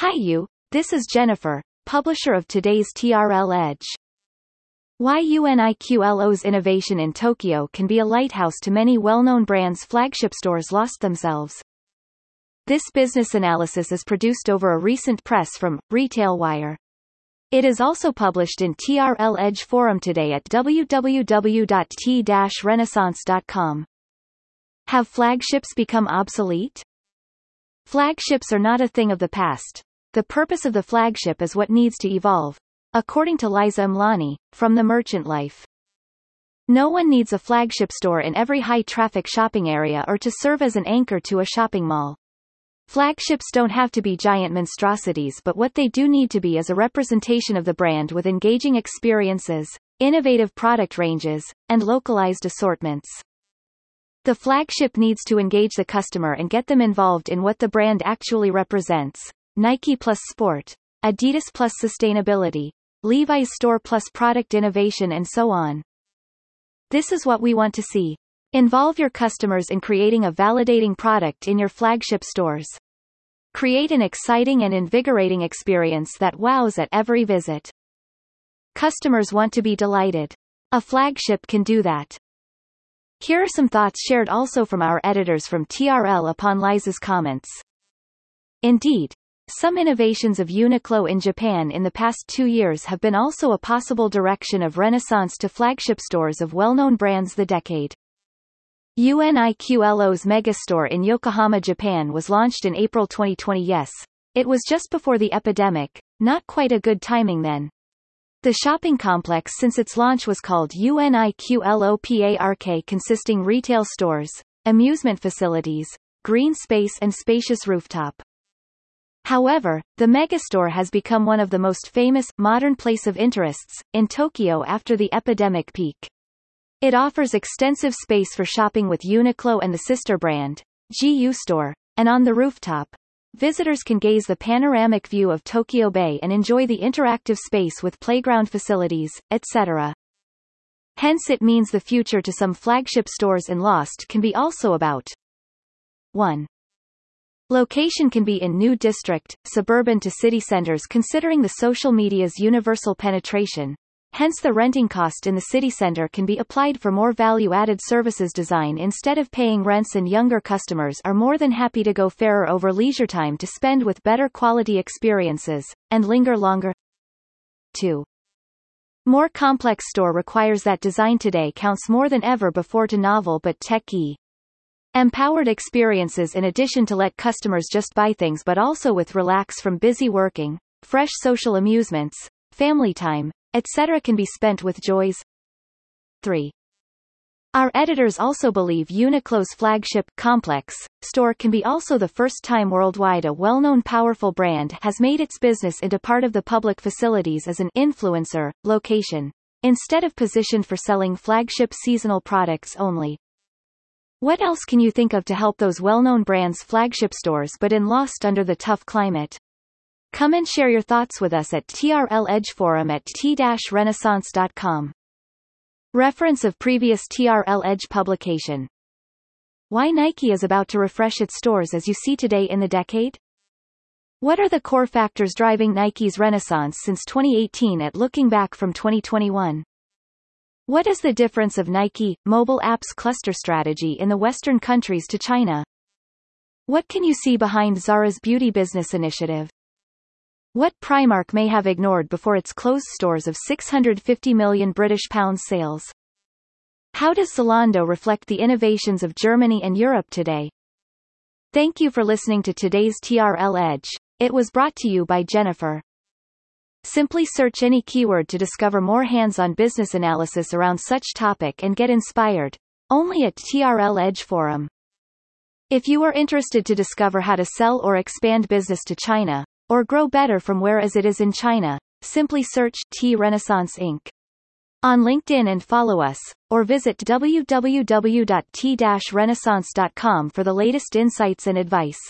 Hi you, this is Jennifer, publisher of today's TRL Edge. Why UNIQLO's innovation in Tokyo can be a lighthouse to many well-known brands' flagship stores lost themselves. This business analysis is produced over a recent press from Retail Wire. It is also published in TRL Edge Forum today at www.t-renaissance.com. Have flagships become obsolete? Flagships are not a thing of the past. The purpose of the flagship is what needs to evolve. According to Liza Amlani, from The Merchant Life. No one needs a flagship store in every high-traffic shopping area or to serve as an anchor to a shopping mall. Flagships don't have to be giant monstrosities but what they do need to be is a representation of the brand with engaging experiences, innovative product ranges, and localized assortments. The flagship needs to engage the customer and get them involved in what the brand actually represents. Nike plus sport, Adidas plus sustainability, Levi's store plus product innovation and so on. This is what we want to see. Involve your customers in creating a validating product in your flagship stores. Create an exciting and invigorating experience that wows at every visit. Customers want to be delighted. A flagship can do that. Here are some thoughts shared also from our editors from TRL upon Liza's comments. Indeed, some innovations of Uniqlo in Japan in the past two years have been also a possible direction of renaissance to flagship stores of well-known brands the decade. UNIQLO's megastore in Yokohama, Japan was launched in April 2020 yes. It was just before the epidemic, not quite a good timing then. The shopping complex since its launch was called UNIQLOPARK consisting retail stores, amusement facilities, green space and spacious rooftop. However, the megastore has become one of the most famous, modern place of interests, in Tokyo after the epidemic peak. It offers extensive space for shopping with Uniqlo and the sister brand, GU Store, and on the rooftop, visitors can gaze the panoramic view of Tokyo Bay and enjoy the interactive space with playground facilities, etc. Hence it means the future to some flagship stores in Lost can be also about 1. Location can be in new district, suburban to city centers considering the social media's universal penetration, Hence the renting cost in the city center can be applied for more value-added services design instead of paying rents and younger customers are more than happy to go fairer over leisure time to spend with better quality experiences, and linger longer. 2. More complex store requires that design today counts more than ever before to novel but tech-y. Empowered experiences in addition to let customers just buy things but also with relax from busy working, fresh social amusements, family time, etc. can be spent with joys. 3. Our editors also believe Uniqlo's flagship complex store can be also the first time worldwide a well-known powerful brand has made its business into part of the public facilities as an influencer location, instead of positioned for selling flagship seasonal products only. What else can you think of to help those well-known brands' flagship stores but in lost under the tough climate? Come and share your thoughts with us at TRL Edge Forum at t-renaissance.com. Reference of previous TRL Edge publication. Why Nike is about to refresh its stores as you see today in the decade? What are the core factors driving Nike's renaissance since 2018 at looking back from 2021? What is the difference of Nike, mobile apps cluster strategy in the Western countries to China? What can you see behind Zara's beauty business initiative? What Primark may have ignored before its closed stores of 650 million British pounds sales. How does Zalando reflect the innovations of Germany and Europe today? Thank you for listening to today's TRL Edge. It was brought to you by Jennifer. Simply search any keyword to discover more hands-on business analysis around such topic and get inspired. Only at TRL Edge Forum. If you are interested to discover how to sell or expand business to China, or grow better from where as it is in China, simply search T Renaissance Inc. on LinkedIn and follow us, or visit www.t-renaissance.com for the latest insights and advice.